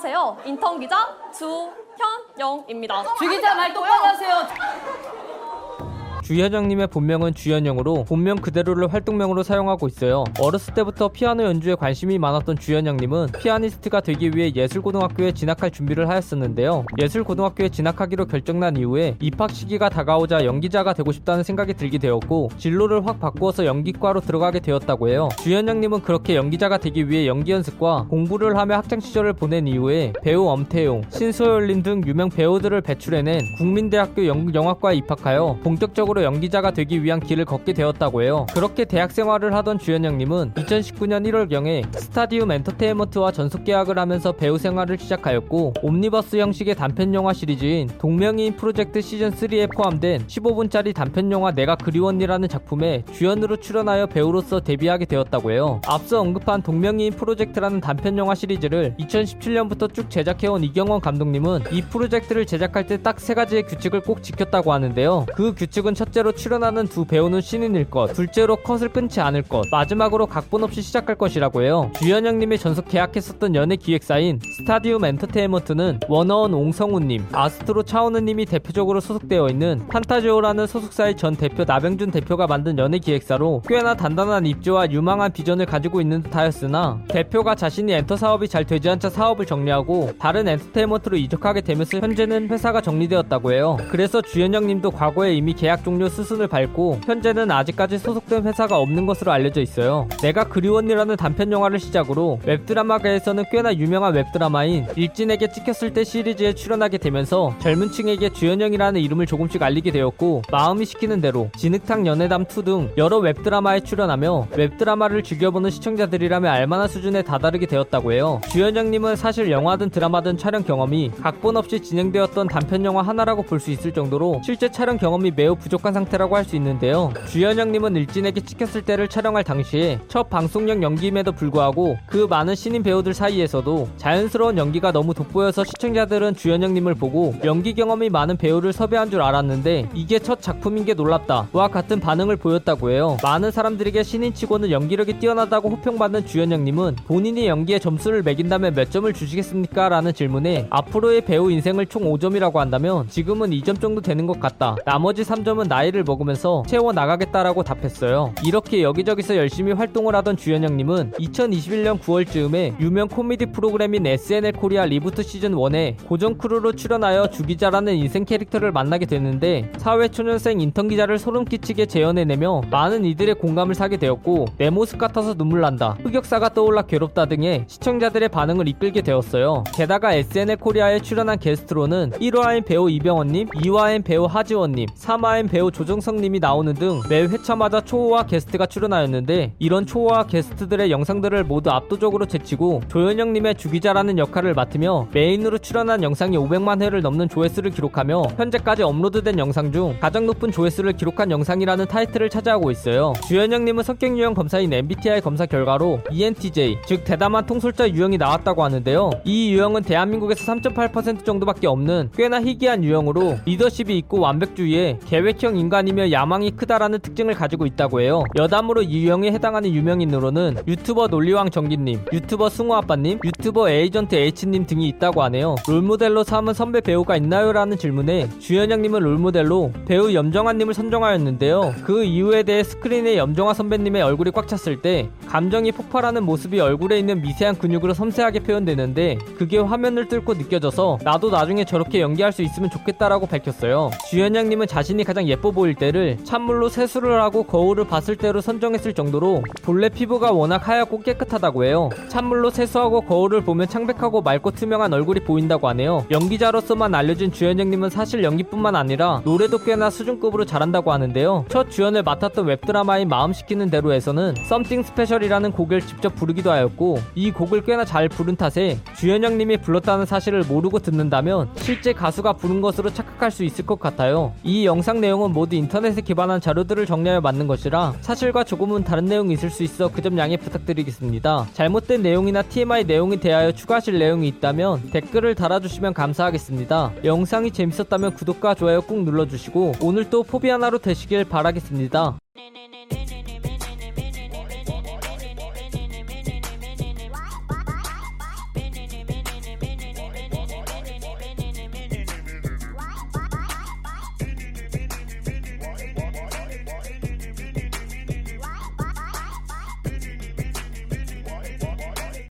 안녕하세요. 인턴 기자 주현영입니다. 주기자 말 똑바로 하세요. 주현영님의 본명은 주현영으로 본명 그대로를 활동명으로 사용하고 있어요. 어렸을 때부터 피아노 연주에 관심이 많았던 주현영님은 피아니스트가 되기 위해 예술고등학교에 진학할 준비를 하였었는데요. 예술고등학교에 진학하기로 결정난 이후에 입학 시기가 다가오자 연기자가 되고 싶다는 생각이 들게 되었고 진로를 확 바꾸어서 연기과로 들어가게 되었다고 해요. 주현영님은 그렇게 연기자가 되기 위해 연기 연습과 공부를 하며 학창 시절을 보낸 이후에 배우 엄태용, 신소열린 등 유명 배우들을 배출해낸 국민대학교 영, 영화과에 입학하여 본격적으로 연기자가 되기 위한 길을 걷게 되었다고 해요. 그렇게 대학 생활을 하던 주현영님은 2019년 1월경에 스타디움 엔터테인먼트와 전속 계약을 하면서 배우 생활을 시작하였고 옴니버스 형식의 단편 영화 시리즈인 동명이인 프로젝트 시즌 3에 포함된 15분짜리 단편 영화 내가 그리웠니라는 작품에 주연으로 출연하여 배우로서 데뷔하게 되었다고 해요. 앞서 언급한 동명이인 프로젝트라는 단편 영화 시리즈를 2017년부터 쭉 제작해온 이경원 감독님은 이 프로젝트를 제작할 때 딱 세 가지의 규칙을 꼭 지켰다고 하는데요. 그 규칙은 첫 째로 출연하는 두 배우는 신인일 것, 둘째로 컷을 끊지 않을 것, 마지막으로 각본 없이 시작할 것이라고 해요. 주현영님이 전속 계약했었던 연예 기획사인 스타디움 엔터테인먼트는 워너원 옹성우님, 아스트로 차은우님이 대표적으로 소속되어 있는 판타지오라는 소속사의 전 대표 나병준 대표가 만든 연예 기획사로 꽤나 단단한 입지와 유망한 비전을 가지고 있는 듯하였으나 대표가 자신이 엔터 사업이 잘 되지 않자 사업을 정리하고 다른 엔터테인먼트로 이적하게 되면서 현재는 회사가 정리되었다고 해요. 그래서 주현영님도 과거에 이미 계약 종료 수순을 밟고 현재는 아직까지 소속된 회사가 없는 것으로 알려져 있어요. 내가 그리웠니라는 단편 영화를 시작으로 웹드라마계에서는 꽤나 유명한 웹드라마인 일진에게 찍혔을 때 시리즈에 출연하게 되면서 젊은 층에게 주현영이라는 이름을 조금씩 알리게 되었고 마음이 시키는 대로 진흙탕 연애담 2 등 여러 웹드라마에 출연하며 웹드라마를 즐겨보는 시청자들이라면 알만한 수준에 다다르게 되었다고 해요. 주현영님은 사실 영화든 드라마든 촬영 경험이 각본 없이 진행되었던 단편 영화 하나라고 볼 수 있을 정도로 실제 촬영 경험이 매우 부족한 상태라고 할 수 있는데요. 주현영님은 일진에게 찍혔을 때를 촬영할 당시에 첫 방송용 연기임에도 불구하고 그 많은 신인 배우들 사이에서도 자연스러운 연기가 너무 돋보여서 시청자들은 주현영님을 보고 연기 경험이 많은 배우를 섭외한 줄 알았는데 이게 첫 작품인 게 놀랍다. 와 같은 반응을 보였다고 해요. 많은 사람들에게 신인치고는 연기력이 뛰어나다고 호평받는 주현영님은 본인이 연기에 점수를 매긴다면 몇 점을 주시겠습니까? 라는 질문에 앞으로의 배우 인생을 총 5점이라고 한다면 지금은 2점 정도 되는 것 같다. 나머지 3점은 나이를 먹으면서 채워 나가겠다라고 답했어요. 이렇게 여기저기서 열심히 활동을 하던 주현영님은 2021년 9월쯤에 유명 코미디 프로그램인 SNL 코리아 리부트 시즌 1에 고정 크루로 출연하여 주기자라는 인생 캐릭터를 만나게 되는데 사회초년생 인턴 기자를 소름 끼치게 재현해내며 많은 이들의 공감을 사게 되었고 내 모습 같아서 눈물 난다 흑역사가 떠올라 괴롭다 등의 시청자들의 반응을 이끌게 되었어요. 게다가 SNL 코리아에 출연한 게스트로는 1화엔 배우 이병헌님, 2화엔 배우 하지원님, 3화엔 배우 조정석님이 나오는 등 매 회차마다 초호화 게스트가 출연하였는데 이런 초호화 게스트들의 영상들을 모두 압도적으로 제치고 주현영님이 주기자라는 역할을 맡으며 메인으로 출연한 영상이 500만 회를 넘는 조회수를 기록하며 현재까지 업로드된 영상 중 가장 높은 조회수를 기록한 영상이라는 타이틀을 차지하고 있어요. 주현영님은 성격 유형 검사인 MBTI 검사 결과로 ENTJ 즉 대담한 통솔자 유형이 나왔다고 하는데요. 이 유형은 대한민국에서 3.8% 정도밖에 없는 꽤나 희귀한 유형으로 리더십이 있고 완벽주의에 계획형 인간이며 야망이 크다라는 특징을 가지고 있다고 해요. 여담으로 이 유형에 해당하는 유명인으로는 유튜버 논리왕 전기님, 유튜버 승우아빠님, 유튜버 에이전트 H님 등이 있다고 하네요. 롤모델로 삼은 선배 배우가 있나요? 라는 질문에 주현영님은 롤모델로 배우 염정아님을 선정하였는데요. 그 이유에 대해 스크린에 염정아 선배님의 얼굴이 꽉 찼을 때 감정이 폭발하는 모습이 얼굴에 있는 미세한 근육으로 섬세하게 표현되는데 그게 화면을 뚫고 느껴져서 나도 나중에 저렇게 연기할 수 있으면 좋겠다라고 밝혔어요. 주현영님은 자신이 가장 예뻐 보일 때를 찬물로 세수를 하고 거울을 봤을 때로 선정했을 정도로 본래 피부가 워낙 하얗고 깨끗하다고 해요. 찬물로 세수하고 거울을 보면 창백하고 맑고 투명한 얼굴이 보인다고 하네요. 연기자로서만 알려진 주현영님은 사실 연기뿐만 아니라 노래도 꽤나 수준급으로 잘한다고 하는데요. 첫 주연을 맡았던 웹드라마인 마음 시키는 대로에서는 Something Special이라는 곡을 직접 부르기도 하였고 이 곡을 꽤나 잘 부른 탓에 주현영님이 불렀다는 사실을 모르고 듣는다면 실제 가수가 부른 것으로 착각 할 수 있을 것 같아요. 이 영상 내용은 모두 인터넷에 기반한 자료들을 정리하여 만든 것이라 사실과 조금은 다른 내용이 있을 수 있어 그 점 양해 부탁드리겠습니다. 잘못된 내용이나 TMI 내용에 대하여 추가하실 내용이 있다면 댓글을 달아주시면 감사하겠습니다. 영상이 재밌었다면 구독과 좋아요 꾹 눌러주시고 오늘 또 포비아나로 되시길 바라겠습니다.